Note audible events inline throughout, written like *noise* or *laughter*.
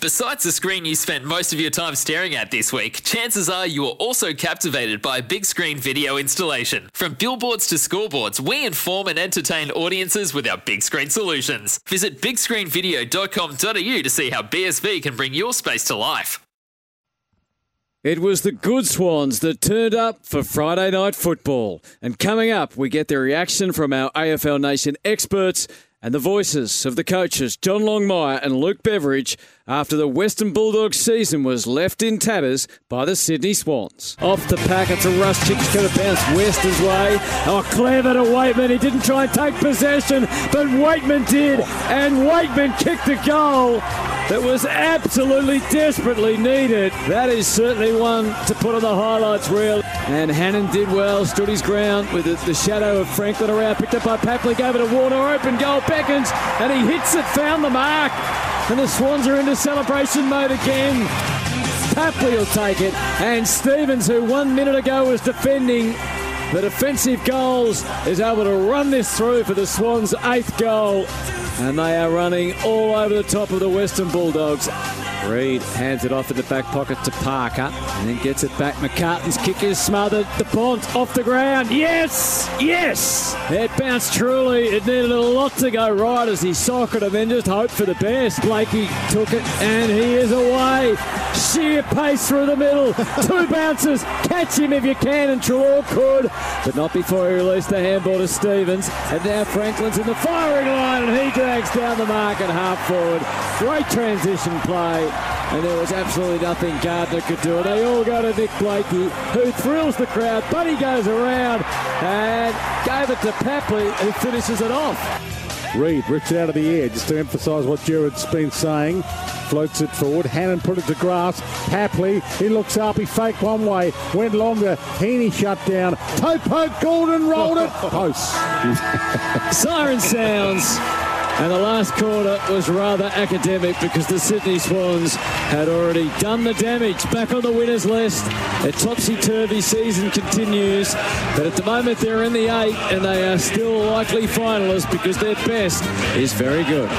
Besides the screen you spent most of your time staring at this week, chances are you were also captivated by a big screen video installation. From billboards to scoreboards, we inform and entertain audiences with our big screen solutions. Visit bigscreenvideo.com.au to see how BSV can bring your space to life. It was the Good Swans that turned up for Friday night football. And coming up, we get the reaction from our AFL Nation experts and the voices of the coaches John Longmire and Luke Beveridge after the Western Bulldogs season was left in tatters by the Sydney Swans. Off the pack, it's a rush. Chicks going to bounce Western's way. Oh, clever to Weightman. He didn't try and take possession, but Weightman did, and Weightman kicked a goal that was absolutely desperately needed. That is certainly one to put on the highlights reel. And Hannan did well, stood his ground with the, the shadow of Franklin around, picked up by Papley, gave it a Warner, open goal, beckons, and he hits it, found the mark. And the Swans are into celebration mode again. Papley will take it. And Stevens, who one minute ago was defending the defensive goals, is able to run this through for the Swans' eighth goal. And they are running all over the top of the Western Bulldogs. Reid hands it off in the back pocket to Parker and then gets it back. McCartin's kick is smothered. The Bont off the ground. Yes! Yes! It bounced truly. It needed a lot to go right as he socketed and then just hoped for the best. Blakey took it and he is away. Sheer pace through the middle. Two *laughs* bounces. Catch him if you can, and Treloar could, but not before he released the handball to Stevens. And now Franklin's in the firing line and he drags down the mark at half forward. Great transition play and there was absolutely nothing Gardner could do. They all go to Nick Blakey, who thrills the crowd, but he goes around and gave it to Papley, who finishes it off. Reid rips it out of the air just to emphasise what Jared's been saying. Floats it forward. Hannan put it to grass. Papley, he looks up. He faked one way. Went longer. Heaney shut down. Toe poke. Gulden rolled it. *laughs* Post. Siren sounds. And the last quarter was rather academic because the Sydney Swans had already done the damage. Back on the winners list. A topsy-turvy season continues. But at the moment they're in the eight and they are still likely finalists because their best is very good.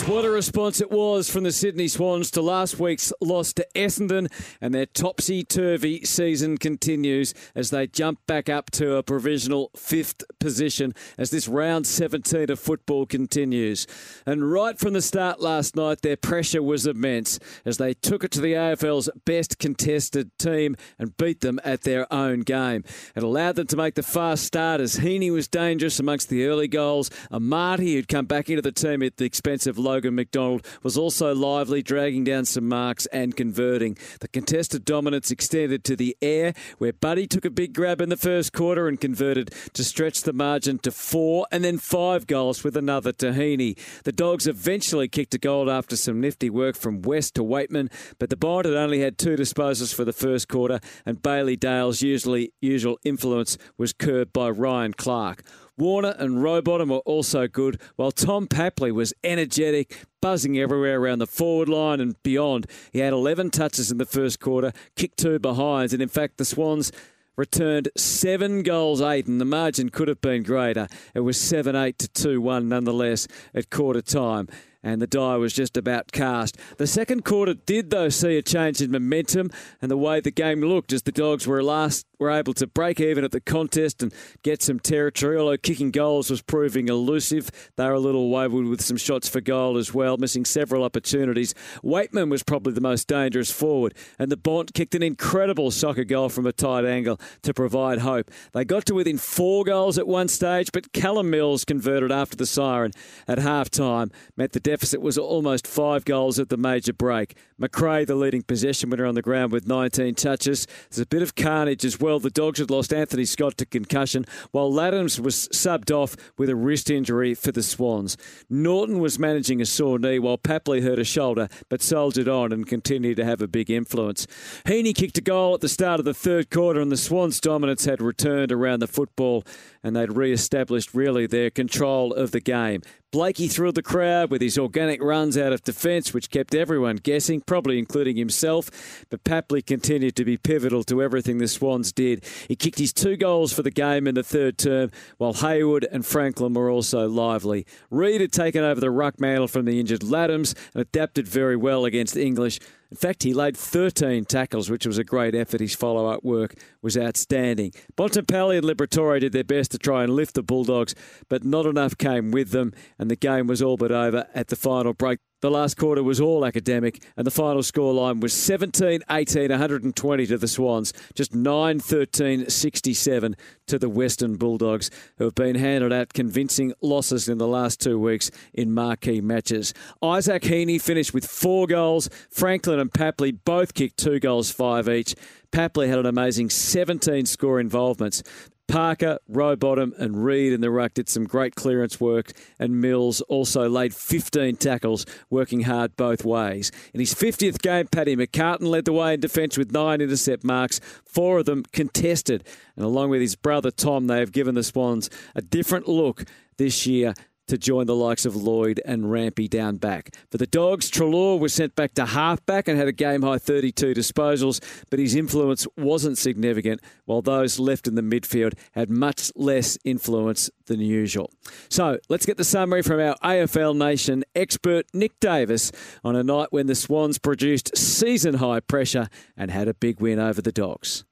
Yes, what a response it was from the Sydney Swans to last week's loss to Essendon, and their topsy turvy season continues as they jump back up to a provisional fifth position as this round 17 of football continues. And right from the start last night, their pressure was immense as they took it to the AFL's best contested team and beat them at their own game. It allowed them to make the fast start as Heaney was dangerous amongst the early goals. Amartey, who'd come back into the team at the expense of Logan McDonald was also lively, dragging down some marks and converting. The contested dominance extended to the air, where Buddy took a big grab in the first quarter and converted to stretch the margin to four and then five goals with another Tahini. The Dogs eventually kicked a goal after some nifty work from West to Weightman, but the Bond had only had two disposals for the first quarter, and Bailey Dale's usually usual influence was curbed by Ryan Clarke. Warner and Rowbottom were also good, while Tom Papley was energetic, buzzing everywhere around the forward line and beyond. He had 11 touches in the first quarter, kicked two behinds, and in fact, the Swans returned seven goals, eight, and the margin could have been greater. It was 7 8 to 2 1 nonetheless at quarter time and the die was just about cast. The second quarter did, though, see a change in momentum and the way the game looked as the Dogs were last were able to break even at the contest and get some territory. Although kicking goals was proving elusive, they were a little wayward with some shots for goal as well, missing several opportunities. Weightman was probably the most dangerous forward, and the Bont kicked an incredible soccer goal from a tight angle to provide hope. They got to within four goals at one stage, but Callum Mills converted after the siren at half time, meant the deficit was almost five goals at the major break. Macrae, the leading possession winner on the ground with 19 touches. There's a bit of carnage as well well. The Dogs had lost Anthony Scott to concussion, while Ladhams was subbed off with a wrist injury for the Swans. Naughton was managing a sore knee, while Papley hurt a shoulder, but soldiered on and continued to have a big influence. Heaney kicked a goal at the start of the third quarter, and the Swans' dominance had returned around the football, and they'd re-established really their control of the game. Blakey thrilled the crowd with his organic runs out of defence, which kept everyone guessing, probably including himself. But Papley continued to be pivotal to everything the Swans did. He kicked his two goals for the game in the third term, while Hayward and Franklin were also lively. Reid had taken over the ruck mantle from the injured Ladhams and adapted very well against the English. In fact, he laid 13 tackles, which was a great effort. His follow up work was outstanding. Bontempelli and Liberatore did their best to try and lift the Bulldogs, but not enough came with them, and the game was all but over at the final break. The last quarter was all academic, and the final scoreline was 17 18, 120 to the Swans, just 9 13 67 to the Western Bulldogs, who have been handed out convincing losses in the last two weeks in marquee matches. Isaac Heaney finished with four goals. Franklin and Papley both kicked two goals, five each. Papley had an amazing 17 score involvements. Parker, Rowbottom, and Reid in the ruck did some great clearance work, and Mills also laid 15 tackles, working hard both ways. In his 50th game, Paddy McCartin led the way in defence with nine intercept marks, four of them contested. And along with his brother Tom, they have given the Swans a different look this year to join the likes of Lloyd and Rampe down back. For the Dogs, Treloar was sent back to halfback and had a game high 32 disposals, but his influence wasn't significant, while those left in the midfield had much less influence than usual. So let's get the summary from our AFL Nation expert, Nick Davis, on a night when the Swans produced season high pressure and had a big win over the Dogs.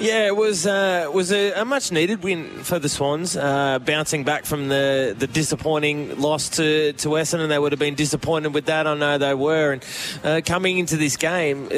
Yeah, it was uh, was a, a, much needed win for the Swans, uh, bouncing back from the, the disappointing loss to, to Essendon. They would have been disappointed with that. I know they were. And uh, coming into this game, uh,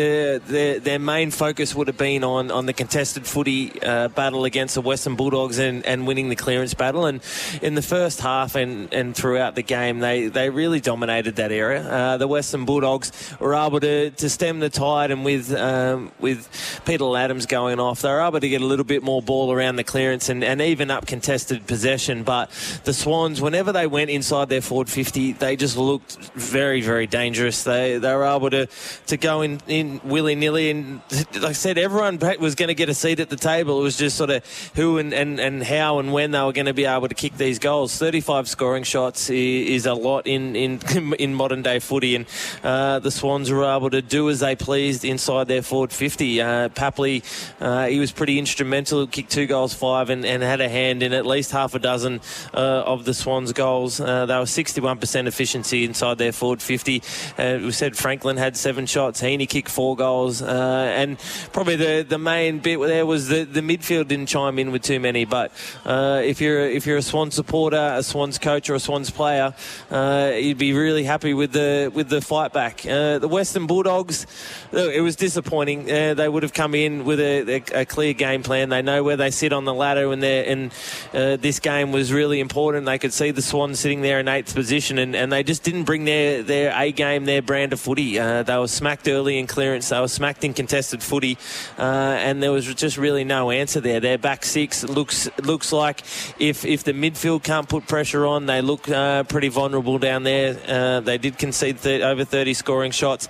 their, their main focus would have been on, on the contested footy uh, battle against the Western Bulldogs and, and winning the clearance battle. And in the first half and, and throughout the game, they, they really dominated that area. Uh, the Western Bulldogs were able to, to stem the tide, and with um, with Peter Ladhams going off. They were able to get a little bit more ball around the clearance and, and even up contested possession. But the Swans, whenever they went inside their forward 50, they just looked very, very dangerous. They they were able to, to go in, in willy nilly. And like I said, everyone was going to get a seat at the table. It was just sort of who and, and, and how and when they were going to be able to kick these goals. 35 scoring shots is a lot in, in, *laughs* in modern day footy. And uh, the Swans were able to do as they pleased inside their forward 50. Uh, Papley uh, he was pretty instrumental. He kicked two goals, five, and, and had a hand in at least half a dozen uh, of the Swans' goals. Uh, they were 61% efficiency inside their forward 50. Uh, we said Franklin had seven shots. Heaney kicked four goals, uh, and probably the, the main bit there was the, the midfield didn't chime in with too many. But uh, if you're if you're a Swans supporter, a Swans coach, or a Swans player, you'd be really happy with the with the fight back. the Western Bulldogs, it was disappointing. they would have come in with a, a clear game plan. They know where they sit on the ladder, and, and uh, this game was really important. They could see the Swans sitting there in eighth position, and, and they just didn't bring their, their A game, their brand of footy. Uh, they were smacked early in clearance, they were smacked in contested footy, uh, and there was just really no answer there. Their back six looks looks like if if the midfield can't put pressure on, they look uh, pretty vulnerable down there. Uh, they did concede th- over 30 scoring shots,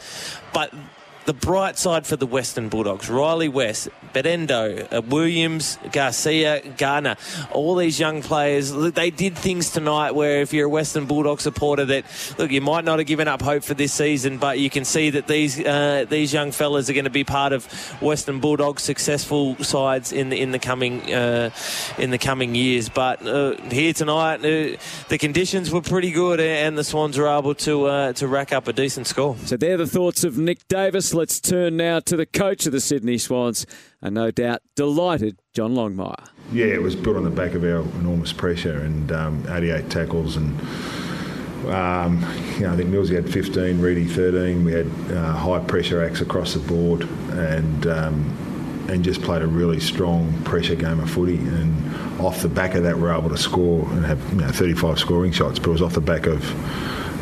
but the bright side for the Western Bulldogs, Rhylee West, Bedendo, uh, Williams, Garcia, Garner, all these young players, they did things tonight where if you're a Western Bulldog supporter that, look, you might not have given up hope for this season, but you can see that these uh, these young fellas are going to be part of Western Bulldogs' successful sides in the, in the coming uh, in the coming years. But uh, here tonight, uh, the conditions were pretty good and the Swans were able to, to rack up a decent score. So they're the thoughts of Nick Davis let's turn now to the coach of the Sydney Swans, and no doubt delighted John Longmire. Yeah, it was built on the back of our enormous pressure and um, 88 tackles and. Um, you know, I think Millsy had 15, Reedy 13. We had uh, high pressure acts across the board, and um, and just played a really strong pressure game of footy. And off the back of that, we're able to score and have you know, 35 scoring shots. But it was off the back of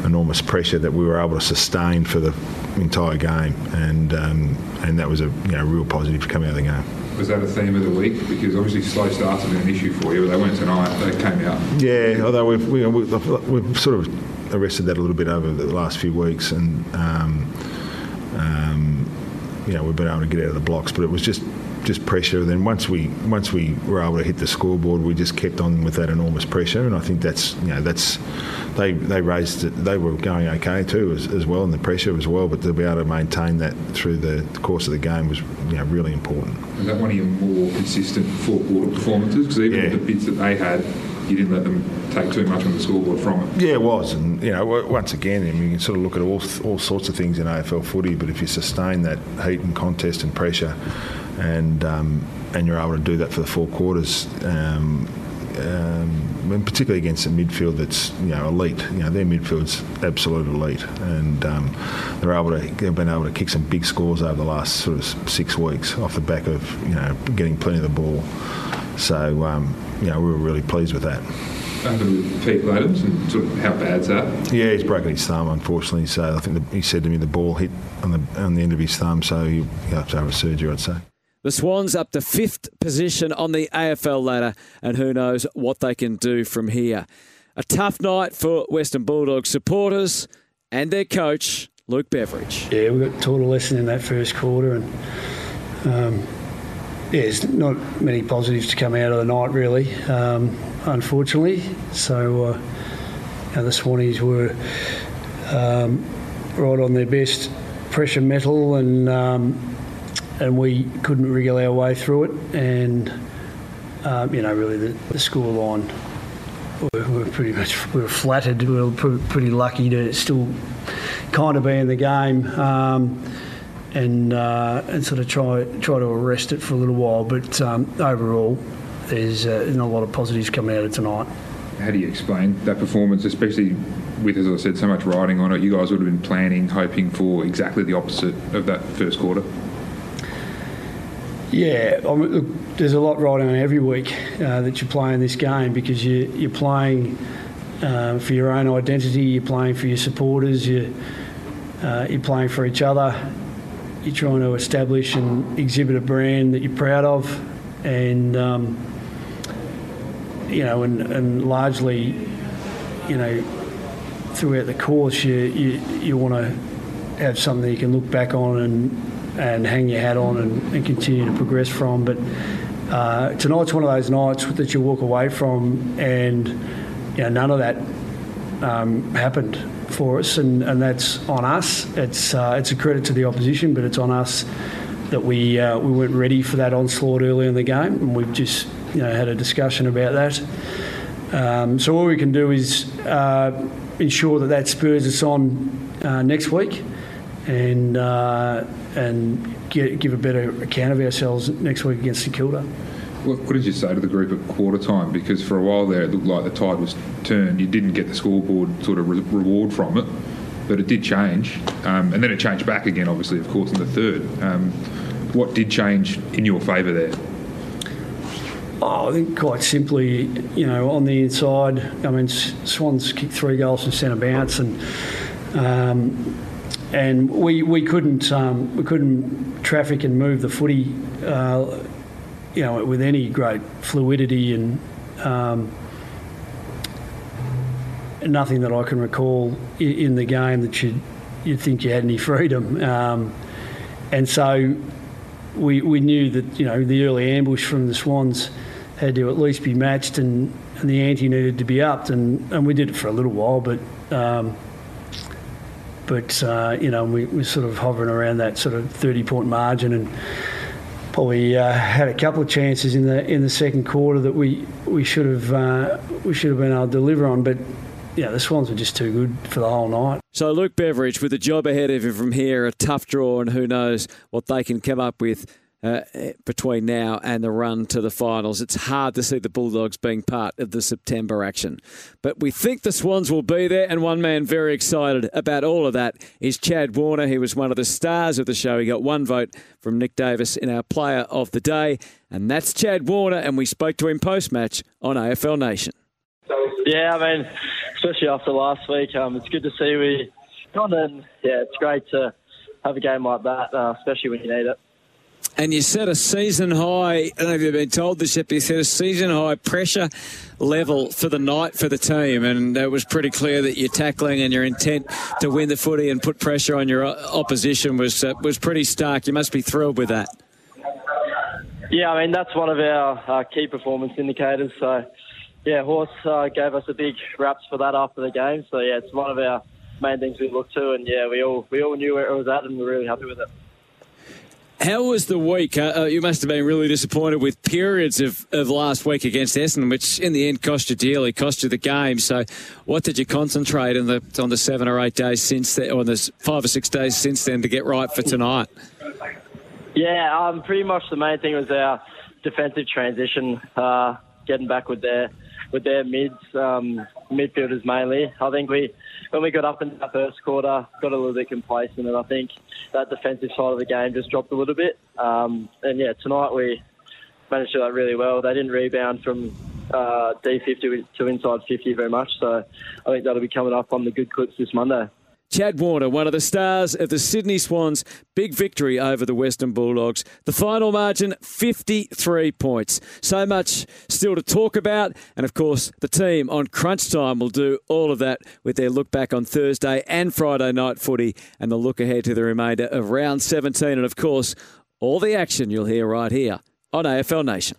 enormous pressure that we were able to sustain for the entire game, and um, and that was a you know real positive coming out of the game. was that a theme of the week? Because obviously slow starts have been an issue for you, but they weren't tonight. They came out. Yeah, although we've, we, we've, we've sort of arrested that a little bit over the last few weeks, and um, um, you know we've been able to get out of the blocks, but it was just just pressure. Then once we once we were able to hit the scoreboard, we just kept on with that enormous pressure, and I think that's you know that's they they raised it. They were going okay too as, as well, and the pressure as well. But to be able to maintain that through the course of the game was you know really important. Was that one of your more consistent four quarter performances? Because even yeah. the bits that they had, you didn't let them take too much on the scoreboard from it. Yeah, it was, and you know, once again, I mean, you can sort of look at all all sorts of things in AFL footy, but if you sustain that heat and contest and pressure, and um, and you're able to do that for the four quarters. Um, um, and particularly against a midfield that's you know elite. You know their midfield's absolute elite, and um, they're able to they've been able to kick some big scores over the last sort of six weeks off the back of you know getting plenty of the ball. So um, you know we were really pleased with that. With Pete Ladhams and sort of how bad's that? Yeah, he's broken his thumb unfortunately. So I think the, he said to me the ball hit on the on the end of his thumb, so he'll have to have a surgery. I'd say. The Swans up to fifth position on the AFL ladder, and who knows what they can do from here. A tough night for Western Bulldogs supporters and their coach, Luke Beveridge. Yeah, we got taught a lesson in that first quarter, and um, yeah, there's not many positives to come out of the night, really, um, unfortunately. So uh, you know, the Swannies were um, right on their best pressure metal and um, and we couldn't wriggle our way through it. And um, you know, really, the, the score line we were pretty much we were flattered. We were pretty lucky to still kind of be in the game. Um, and uh, and sort of try try to arrest it for a little while, but um, overall, there's, uh, a lot of positives coming out of tonight. How do you explain that performance, especially with, as I said, so much riding on it? You guys would have been planning, hoping for exactly the opposite of that first quarter. Yeah, I mean, look, there's a lot riding on every week uh, that you play in this game because you, you're playing uh, for your own identity, you're playing for your supporters, you, uh, you're playing for each other, you're trying to establish and exhibit a brand that you're proud of, and um, you know, and, and largely, you know, throughout the course, you you, you want to have something you can look back on and and hang your hat on and, and continue to progress from. But uh, tonight's one of those nights that you walk away from, and you know, none of that um, happened for us, and, and that's on us. It's uh, it's a credit to the opposition, but it's on us that we uh, we weren't ready for that onslaught early in the game, and we've just you know had a discussion about that. Um, so all we can do is uh, ensure that that spurs us on uh, next week, and uh, and get, give a better account of ourselves next week against St Kilda. What, what, did you say to the group at quarter time? Because for a while there, it looked like the tide was turned. You didn't get the scoreboard sort of re- reward from it, but it did change, um, and then it changed back again. Obviously, of course, in the third. Um, what did change in your favour there? Oh, I think quite simply, you know, on the inside. I mean, Swans kicked three goals from centre bounce, and um, and we we couldn't um, we couldn't traffic and move the footy, uh, you know, with any great fluidity and. Um, nothing that I can recall in, the game that you you'd think you had any *laughs* freedom, um, and so we we knew that you know the early ambush from the Swans had to at least be matched, and, and the ante needed to be upped, and, and we did it for a little while, but um, but uh, you know we were sort of hovering around that sort of 30 point margin and probably uh, had a couple of chances in the in the second quarter that we we should have uh, we should have been able to deliver on, but. Yeah, the Swans were just too good for the whole night. So Luke Beveridge, with the job ahead of him from here, a tough draw, and who knows what they can come up with uh, between now and the run to the finals. It's hard to see the Bulldogs being part of the September action. But we think the Swans will be there, and one man very excited about all of that is Chad Warner. He was one of the stars of the show. He got one vote from Nick Davis in our player of the day, and that's Chad Warner, and we spoke to him post match on AFL Nation. Yeah, I mean, especially after last week, um, it's good to see we gone and yeah, it's great to have a game like that, uh, especially when you need it. And you set a season high. I don't know if you've been told this yet, but you set a season high pressure level for the night for the team, and it was pretty clear that your tackling and your intent to win the footy and put pressure on your opposition was uh, was pretty stark. You must be thrilled with that. Yeah, I mean that's one of our uh, key performance indicators. So, yeah, Horse uh, gave us a big raps for that after the game. So yeah, it's one of our main things we look to, and yeah, we all we all knew where it was at, and we're really happy with it. How was the week? Uh, uh, you must have been really disappointed with periods of, of last week against Essendon, which in the end cost you dearly, cost you the game. So, what did you concentrate on the on the seven or eight days since then, or the five or six days since then, to get right for tonight? Yeah, um, pretty much the main thing was our defensive transition, uh, getting back with with their mids, um, midfielders mainly. I think we when we got up in the first quarter, got a little bit complacent, and I think that defensive side of the game just dropped a little bit. Um, and yeah, tonight we managed to do that really well. They didn't rebound from uh, D50 to inside 50 very much, so I think that'll be coming up on the good clips this Monday. Chad Warner, one of the stars of the Sydney Swans, big victory over the Western Bulldogs. The final margin, 53 points. So much still to talk about. And of course, the team on crunch time will do all of that with their look back on Thursday and Friday night footy and the look ahead to the remainder of round 17. And of course, all the action you'll hear right here on AFL Nation.